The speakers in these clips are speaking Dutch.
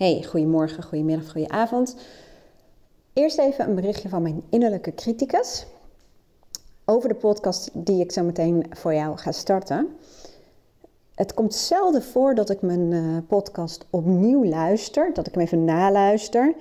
Hey, goedemorgen, goedemiddag, goedenavond. Eerst even een berichtje van mijn innerlijke criticus over de podcast die ik zo meteen voor jou ga starten. Het komt zelden voor dat ik mijn uh, podcast opnieuw luister, dat ik hem even naluister,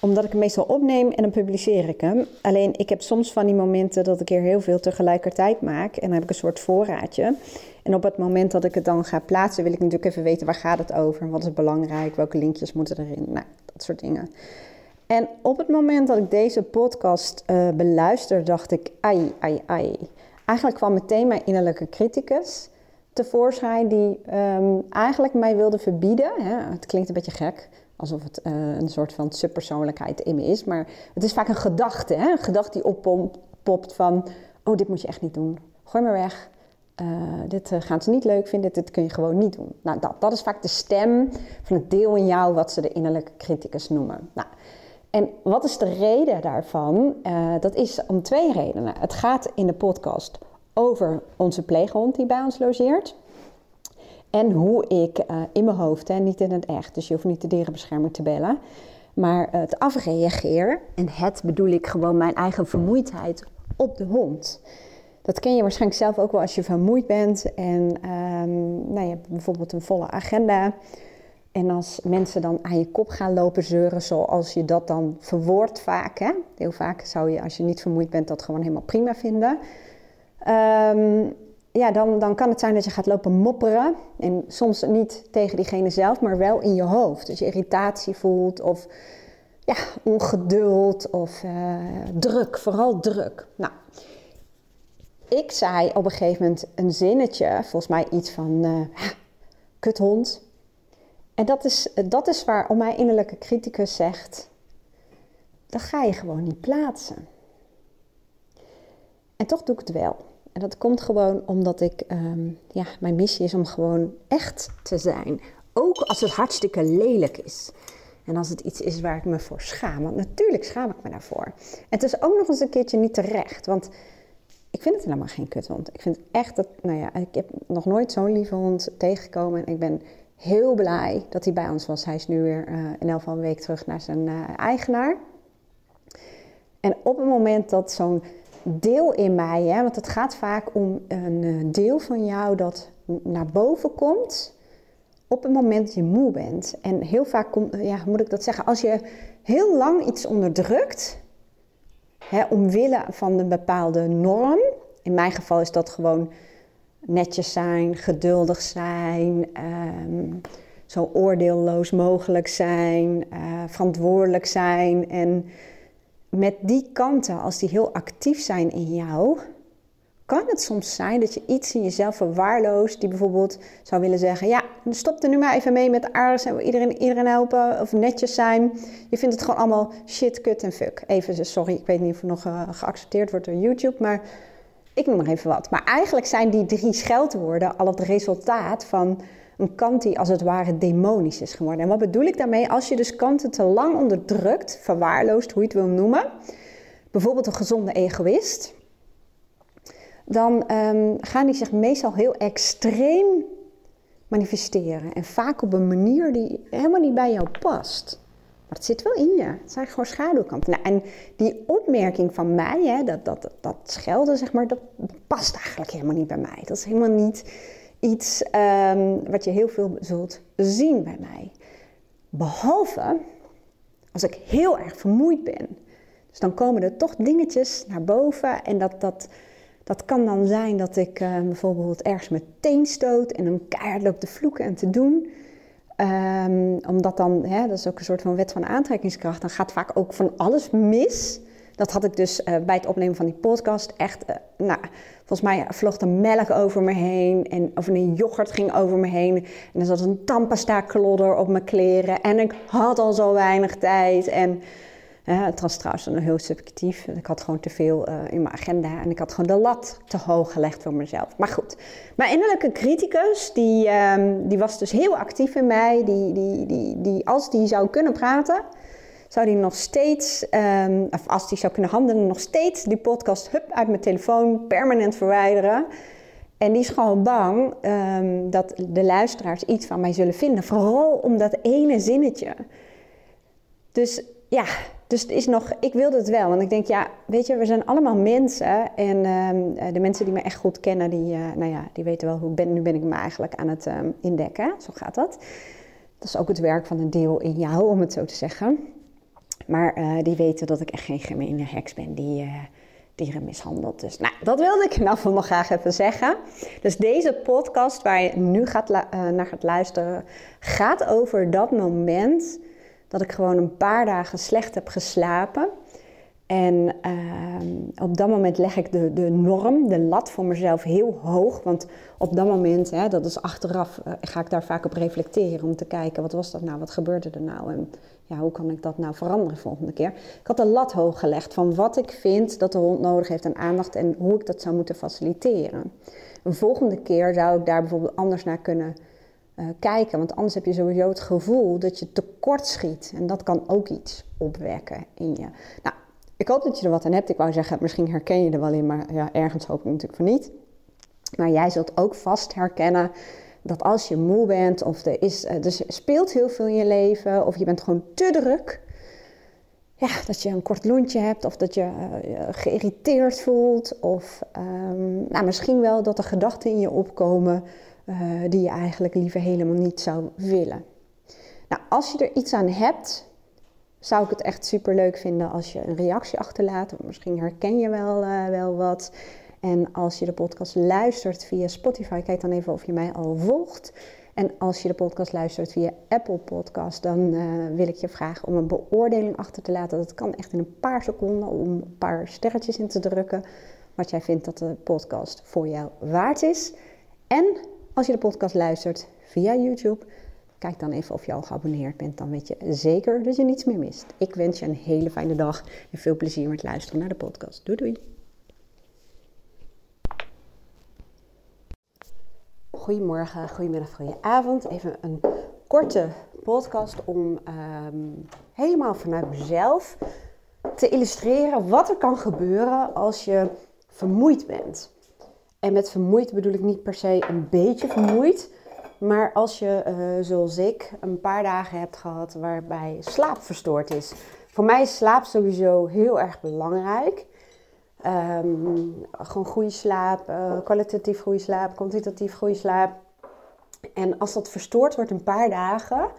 omdat ik hem meestal opneem en dan publiceer ik hem. Alleen ik heb soms van die momenten dat ik er heel veel tegelijkertijd maak en dan heb ik een soort voorraadje. En op het moment dat ik het dan ga plaatsen, wil ik natuurlijk even weten waar gaat het over, wat is belangrijk, welke linkjes moeten erin, nou, dat soort dingen. En op het moment dat ik deze podcast uh, beluister, dacht ik, ai, ai, ai. Eigenlijk kwam meteen mijn innerlijke criticus tevoorschijn die um, eigenlijk mij wilde verbieden. Het klinkt een beetje gek, alsof het uh, een soort van subpersoonlijkheid in me is. Maar het is vaak een gedachte, hè? een gedachte die oppopt van... oh, dit moet je echt niet doen. Gooi maar weg. Uh, dit uh, gaan ze niet leuk vinden, dit kun je gewoon niet doen. Nou, dat, dat is vaak de stem van het deel in jou wat ze de innerlijke criticus noemen. Nou, en wat is de reden daarvan? Dat is om twee redenen. Het gaat in de podcast over onze pleeghond die bij ons logeert. En hoe ik uh, in mijn hoofd, hè, niet in het echt, dus je hoeft niet de dierenbescherming te bellen, maar het afreageer. En het bedoel ik gewoon mijn eigen vermoeidheid op de hond. Dat ken je waarschijnlijk zelf ook wel als je vermoeid bent en um, nou, je hebt bijvoorbeeld een volle agenda. En als mensen dan aan je kop gaan lopen zeuren, zoals je dat dan verwoordt vaak. Hè? Heel vaak zou je, als je niet vermoeid bent, dat gewoon helemaal prima vinden. Um, ja, dan, dan kan het zijn dat je gaat lopen mopperen. En soms niet tegen diegene zelf, maar wel in je hoofd. Dus je irritatie voelt of ja, ongeduld of uh, druk, vooral druk. Nou, ik zei op een gegeven moment een zinnetje, volgens mij iets van uh, kuthond. En dat is, dat is waar mijn innerlijke criticus zegt, dat ga je gewoon niet plaatsen. En toch doe ik het wel. En dat komt gewoon omdat ik, um, ja, mijn missie is om gewoon echt te zijn. Ook als het hartstikke lelijk is. En als het iets is waar ik me voor schaam. Want natuurlijk schaam ik me daarvoor. En het is ook nog eens een keertje niet terecht. Want ik vind het helemaal geen kuthond. Ik vind echt dat, nou ja, ik heb nog nooit zo'n lieve hond tegengekomen. En ik ben heel blij dat hij bij ons was. Hij is nu weer uh, in elk geval een week terug naar zijn uh, eigenaar. En op het moment dat zo'n deel in mij, hè, want het gaat vaak om een uh, deel van jou dat naar boven komt op het moment dat je moe bent. En heel vaak komt, ja, moet ik dat zeggen, als je heel lang iets onderdrukt, hè, omwille van een bepaalde norm, in mijn geval is dat gewoon netjes zijn, geduldig zijn, um, zo oordeelloos mogelijk zijn, uh, verantwoordelijk zijn. En met die kanten, als die heel actief zijn in jou, kan het soms zijn dat je iets in jezelf verwaarloost, die bijvoorbeeld zou willen zeggen: Ja, stop er nu maar even mee met aardig en iedereen, iedereen helpen of netjes zijn. Je vindt het gewoon allemaal shit, kut en fuck. Even, sorry, ik weet niet of het nog uh, geaccepteerd wordt door YouTube, maar ik noem maar even wat. Maar eigenlijk zijn die drie scheldwoorden al het resultaat van een kant die als het ware demonisch is geworden. En wat bedoel ik daarmee? Als je dus kanten te lang onderdrukt, verwaarloost, hoe je het wil noemen, bijvoorbeeld een gezonde egoïst, dan um, gaan die zich meestal heel extreem manifesteren. En vaak op een manier die helemaal niet bij jou past. Maar het zit wel in je. Het zijn gewoon schaduwkanten. Nou, en die opmerking van mij, hè, dat, dat, dat schelden, zeg maar, dat past eigenlijk helemaal niet bij mij. Dat is helemaal niet iets um, wat je heel veel zult zien bij mij. Behalve als ik heel erg vermoeid ben. Dus dan komen er toch dingetjes naar boven. En dat, dat, dat kan dan zijn dat ik uh, bijvoorbeeld ergens mijn teen stoot en dan keihard loop te vloeken en te doen. Um, omdat dan, hè, dat is ook een soort van wet van aantrekkingskracht, dan gaat vaak ook van alles mis. Dat had ik dus uh, bij het opnemen van die podcast echt, uh, nou, volgens mij vloog er melk over me heen en of een yoghurt ging over me heen. En er zat een tandpasta klodder op mijn kleren en ik had al zo weinig tijd en het was trouwens nog heel subjectief. Ik had gewoon te veel uh, in mijn agenda en ik had gewoon de lat te hoog gelegd voor mezelf. Maar goed, mijn innerlijke criticus, die, um, die was dus heel actief in mij. Die, die, die, die, als die zou kunnen praten, zou die nog steeds, um, of als die zou kunnen handelen, nog steeds die podcast hup, uit mijn telefoon permanent verwijderen. En die is gewoon bang ehm, dat de luisteraars iets van mij zullen vinden. Vooral om dat ene zinnetje. Dus ja, dus het is nog, ik wilde het wel. Want ik denk, ja, weet je, we zijn allemaal mensen. En ehm, de mensen die me echt goed kennen, die, uh, nou ja, die weten wel hoe ik ben. Nu ben ik me eigenlijk aan het indekken. Zo gaat dat. Dat is ook het werk van een deel in jou, om het zo te zeggen. Maar uh, die weten dat ik echt geen gemene heks ben die uh, dieren mishandelt. Dus nou, dat wilde ik nou van nog graag even zeggen. Dus deze podcast waar je nu gaat naar gaat luisteren, gaat over dat moment dat ik gewoon een paar dagen slecht heb geslapen. En op dat moment leg ik de, de norm, de lat voor mezelf heel hoog. Want op dat moment, hè, dat is achteraf, uh, ga ik daar vaak op reflecteren om te kijken wat was dat nou, wat gebeurde er nou en ja, hoe kan ik dat nou veranderen volgende keer. Ik had de lat hoog gelegd van wat ik vind dat de hond nodig heeft aan aandacht en hoe ik dat zou moeten faciliteren. Een volgende keer zou ik daar bijvoorbeeld anders naar kunnen uh, kijken. Want anders heb je sowieso het gevoel dat je tekort schiet. En dat kan ook iets opwekken in je. Nou, ik hoop dat je er wat aan hebt. Ik wou zeggen, misschien herken je er wel in, maar ja, ergens hoop ik natuurlijk van niet. Maar jij zult ook vast herkennen dat als je moe bent of er, is, er speelt heel veel in je leven of je bent gewoon te druk. Ja, dat je een kort lontje hebt of dat je uh, geïrriteerd voelt. Of um, nou, misschien wel dat er gedachten in je opkomen uh, die je eigenlijk liever helemaal niet zou willen. Nou, als je er iets aan hebt, zou ik het echt super leuk vinden als je een reactie achterlaat. Misschien herken je wel, uh, wel wat. En als je de podcast luistert via Spotify, kijk dan even of je mij al volgt. En als je de podcast luistert via Apple Podcast, dan uh, wil ik je vragen om een beoordeling achter te laten. Dat kan echt in een paar seconden om een paar sterretjes in te drukken. Wat jij vindt dat de podcast voor jou waard is. En als je de podcast luistert via YouTube, kijk dan even of je al geabonneerd bent. Dan weet je zeker dat je niets meer mist. Ik wens je een hele fijne dag en veel plezier met luisteren naar de podcast. Doei doei! Goedemorgen, goedemiddag, goedenavond. Even een korte podcast om um, helemaal vanuit mezelf te illustreren wat er kan gebeuren als je vermoeid bent. En met vermoeid bedoel ik niet per se een beetje vermoeid. Maar als je, uh, zoals ik, een paar dagen hebt gehad waarbij slaap verstoord is. Voor mij is slaap sowieso heel erg belangrijk. Um, gewoon goede slaap, uh, kwalitatief goede slaap, kwantitatief goede slaap. En als dat verstoord wordt een paar dagen,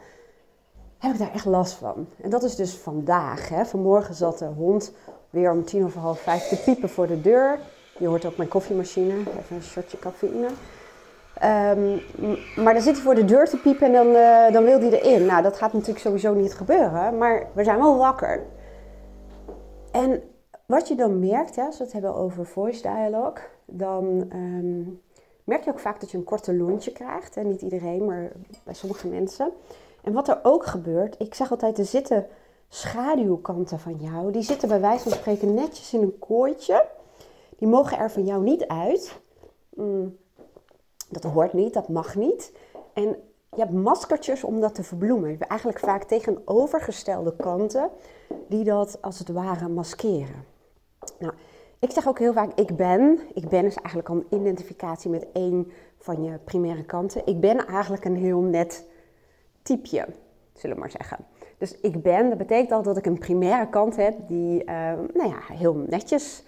heb ik daar echt last van. En dat is dus vandaag. Hè. Vanmorgen zat de hond weer om tien over half vijf te piepen voor de deur. Je hoort ook mijn koffiemachine, even een shotje cafeïne. Um, maar dan zit hij voor de deur te piepen en dan, uh, dan wil hij erin. Nou, dat gaat natuurlijk sowieso niet gebeuren, maar we zijn wel wakker. En wat je dan merkt, hè, als we het hebben over voice dialogue, dan um, merk je ook vaak dat je een korte lontje krijgt. Niet iedereen, maar bij sommige mensen. En wat er ook gebeurt, ik zeg altijd, er zitten schaduwkanten van jou. Die zitten bij wijze van spreken netjes in een kooitje. Die mogen er van jou niet uit. Mm, dat hoort niet, dat mag niet. En je hebt maskertjes om dat te verbloemen. Je hebt eigenlijk vaak tegenovergestelde kanten die dat als het ware maskeren. Nou, ik zeg ook heel vaak ik ben. Ik ben is eigenlijk al een identificatie met één van je primaire kanten. Ik ben eigenlijk een heel net typeje, zullen we maar zeggen. Dus ik ben, dat betekent al dat ik een primaire kant heb die uh, nou ja, heel netjes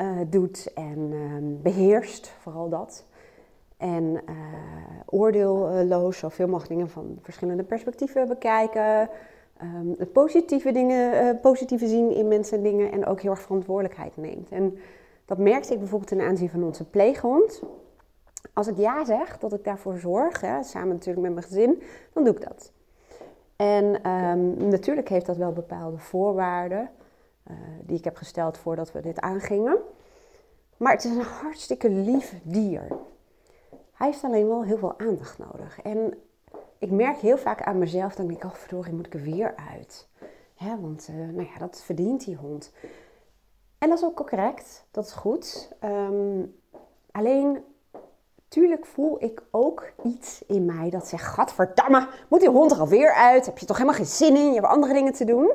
uh, doet en uh, beheerst, vooral dat. En eh, oordeelloos zoveel mogelijk dingen van verschillende perspectieven bekijken. Um, positieve dingen, uh, zien in mensen en dingen en ook heel erg verantwoordelijkheid neemt. En dat merkte ik bijvoorbeeld ten aanzien van onze pleeghond. Als ik ja zeg, dat ik daarvoor zorg, hè, samen natuurlijk met mijn gezin, dan doe ik dat. En um, natuurlijk heeft dat wel bepaalde voorwaarden uh, die ik heb gesteld voordat we dit aangingen. Maar het is een hartstikke lief dier. Hij heeft alleen wel heel veel aandacht nodig. En ik merk heel vaak aan mezelf, dan denk ik, oh verdorie, moet ik er weer uit. Ja, want uh, nou ja, dat verdient die hond. En dat is ook correct, dat is goed. Um, alleen, tuurlijk voel ik ook iets in mij dat zegt, gadverdamme, moet die hond er alweer uit? Heb je toch helemaal geen zin in? Je hebt andere dingen te doen.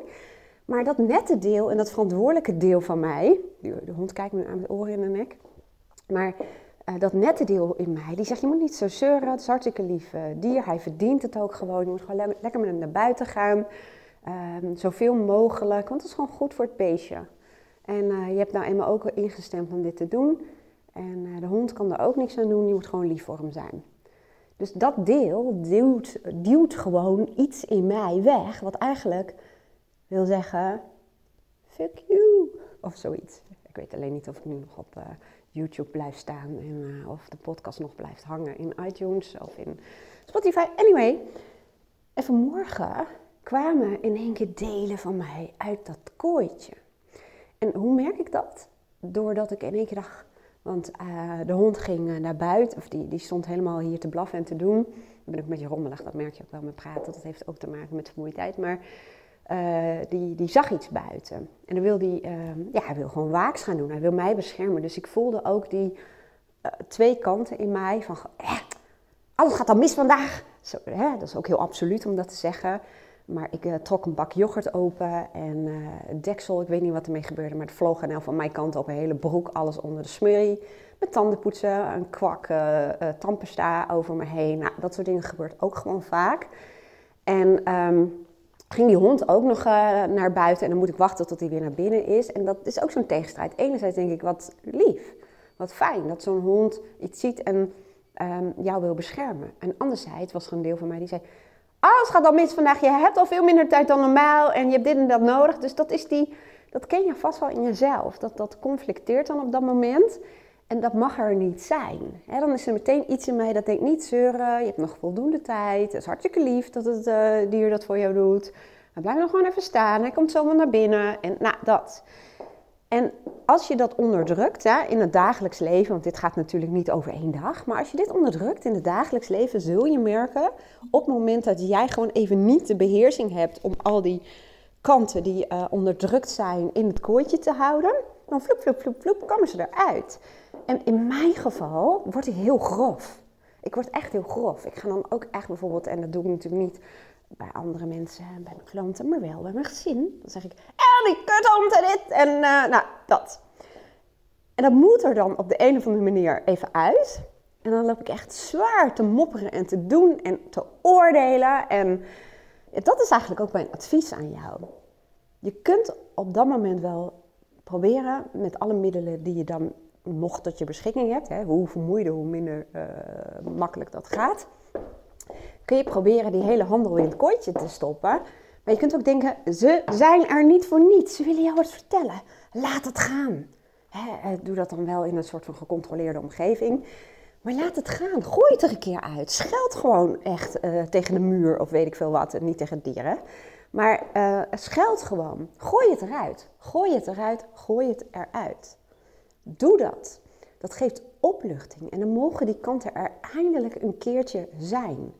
Maar dat nette deel en dat verantwoordelijke deel van mij, de hond kijkt me aan met oren in de nek, maar uh, dat nette deel in mij, die zegt, je moet niet zo zeuren, het is hartstikke lief uh, dier, hij verdient het ook gewoon, je moet gewoon le lekker met hem naar buiten gaan, um, zoveel mogelijk, want het is gewoon goed voor het beestje. En uh, je hebt nou eenmaal ook ingestemd om dit te doen. En de hond kan er ook niks aan doen, je moet gewoon lief voor hem zijn. Dus dat deel duwt, duwt gewoon iets in mij weg, wat eigenlijk wil zeggen, fuck you, of zoiets. Ik weet alleen niet of ik nu nog op YouTube blijf staan en uh, of de podcast nog blijft hangen in iTunes of in Spotify. Anyway, even morgen kwamen in één keer delen van mij uit dat kooitje. En hoe merk ik dat? Doordat ik in één keer dacht, want uh, de hond ging naar buiten, of die, die stond helemaal hier te blaffen en te doen. Ik ben ook een beetje rommelig, dat merk je ook wel met praten. Dat heeft ook te maken met vermoeidheid. Maar uh, die, die zag iets buiten. En dan wil die, uh, ja, hij wil gewoon waaks gaan doen. Hij wil mij beschermen. Dus ik voelde ook die uh, twee kanten in mij van, eh, alles gaat al mis vandaag. Zo, hè, dat is ook heel absoluut om dat te zeggen. Maar ik trok een bak yoghurt open en deksel, ik weet niet wat ermee gebeurde, maar het vloog aan van mijn kant op een hele broek, alles onder de smurrie. Met tandenpoetsen, een kwak, tandpasta over me heen. Nou, dat soort dingen gebeurt ook gewoon vaak. En... Um, ging die hond ook nog uh, naar buiten en dan moet ik wachten tot hij weer naar binnen is. En dat is ook zo'n tegenstrijd. Enerzijds denk ik, wat lief, wat fijn dat zo'n hond iets ziet en um, jou wil beschermen. En anderzijds was er een deel van mij die zei, alles gaat al mis vandaag, je hebt al veel minder tijd dan normaal en je hebt dit en dat nodig. Dus dat is die, dat ken je vast wel in jezelf. Dat, dat conflicteert dan op dat moment. En dat mag er niet zijn. dan is er meteen iets in mij dat denkt niet zeuren. Je hebt nog voldoende tijd. Het is hartstikke lief dat het uh, dier dat voor jou doet. Maar blijf nog gewoon even staan. Hij komt zomaar naar binnen. En nou, dat. En als je dat onderdrukt hè, in het dagelijks leven, want dit gaat natuurlijk niet over één dag, maar als je dit onderdrukt in het dagelijks leven, zul je merken op het moment dat jij gewoon even niet de beheersing hebt om al die kanten die uh, onderdrukt zijn in het kooitje te houden, dan vloep, vloep, vloep, vloep, komen ze eruit. En in mijn geval word ik heel grof. Ik word echt heel grof. Ik ga dan ook echt bijvoorbeeld, en dat doe ik natuurlijk niet bij andere mensen, bij mijn klanten, maar wel bij mijn gezin. Dan zeg ik, en die kuthond en dit en uh, nou, dat. En dat moet er dan op de een of andere manier even uit. En dan loop ik echt zwaar te mopperen en te doen en te oordelen. En dat is eigenlijk ook mijn advies aan jou. Je kunt op dat moment wel proberen met alle middelen die je dan nog tot je beschikking hebt, hè, hoe vermoeider, hoe minder uh, makkelijk dat gaat, kun je proberen die hele handel in het kooitje te stoppen. Maar je kunt ook denken, ze zijn er niet voor niets. Ze willen jou wat vertellen. Laat het gaan. Hè, eh, doe dat dan wel in een soort van gecontroleerde omgeving. Maar laat het gaan. Gooi het er een keer uit. Scheld gewoon echt uh, tegen de muur of weet ik veel wat. Niet tegen dieren. Maar uh, scheld gewoon. Gooi het eruit. Gooi het eruit. Gooi het eruit. Doe dat. Dat geeft opluchting en dan mogen die kanten er eindelijk een keertje zijn.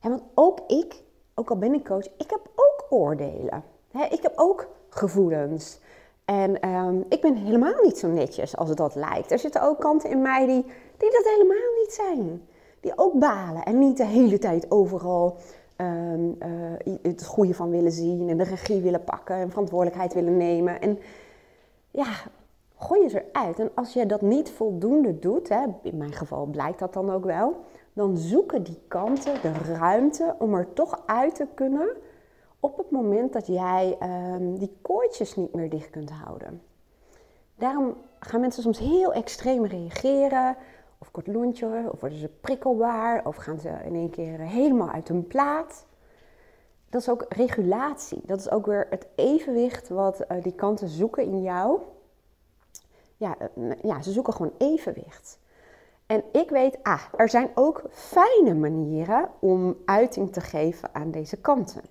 En want ook ik, ook al ben ik coach, ik heb ook oordelen. ik heb ook gevoelens. En ehm, ik ben helemaal niet zo netjes als het dat lijkt. Er zitten ook kanten in mij die, die dat helemaal niet zijn. Die ook balen en niet de hele tijd overal ehm, eh, het goede van willen zien en de regie willen pakken en verantwoordelijkheid willen nemen. En ja, gooi je eruit. En als je dat niet voldoende doet, hè, in mijn geval blijkt dat dan ook wel, dan zoeken die kanten de ruimte om er toch uit te kunnen op het moment dat jij um, die kooitjes niet meer dicht kunt houden. Daarom gaan mensen soms heel extreem reageren, of kort lontje, of worden ze prikkelbaar, of gaan ze in één keer helemaal uit hun plaat. Dat is ook regulatie. Dat is ook weer het evenwicht wat uh, die kanten zoeken in jou ja, eh, ja, ze zoeken gewoon evenwicht. En ik weet, ah, er zijn ook fijne manieren om uiting te geven aan deze kanten.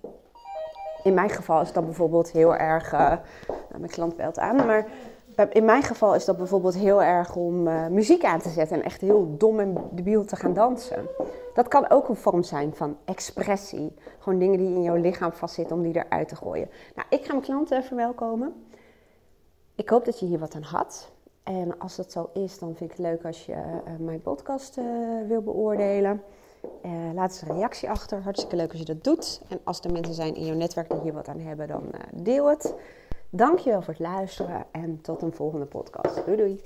In mijn geval is dat bijvoorbeeld heel erg, uh, nou, mijn klant belt aan, maar in mijn geval is dat bijvoorbeeld heel erg om uh, muziek aan te zetten en echt heel dom en debiel te gaan dansen. Dat kan ook een vorm zijn van expressie. Gewoon dingen die in jouw lichaam vastzitten om die eruit te gooien. Nou, ik ga mijn klanten verwelkomen. Ik hoop dat je hier wat aan had. En als dat zo is, dan vind ik het leuk als je uh, mijn podcast uh, wil beoordelen. Laat eens een reactie achter. Hartstikke leuk als je dat doet. En als er mensen zijn in jouw netwerk die hier wat aan hebben, dan deel het. Dankjewel voor het luisteren en tot een volgende podcast. Doei doei!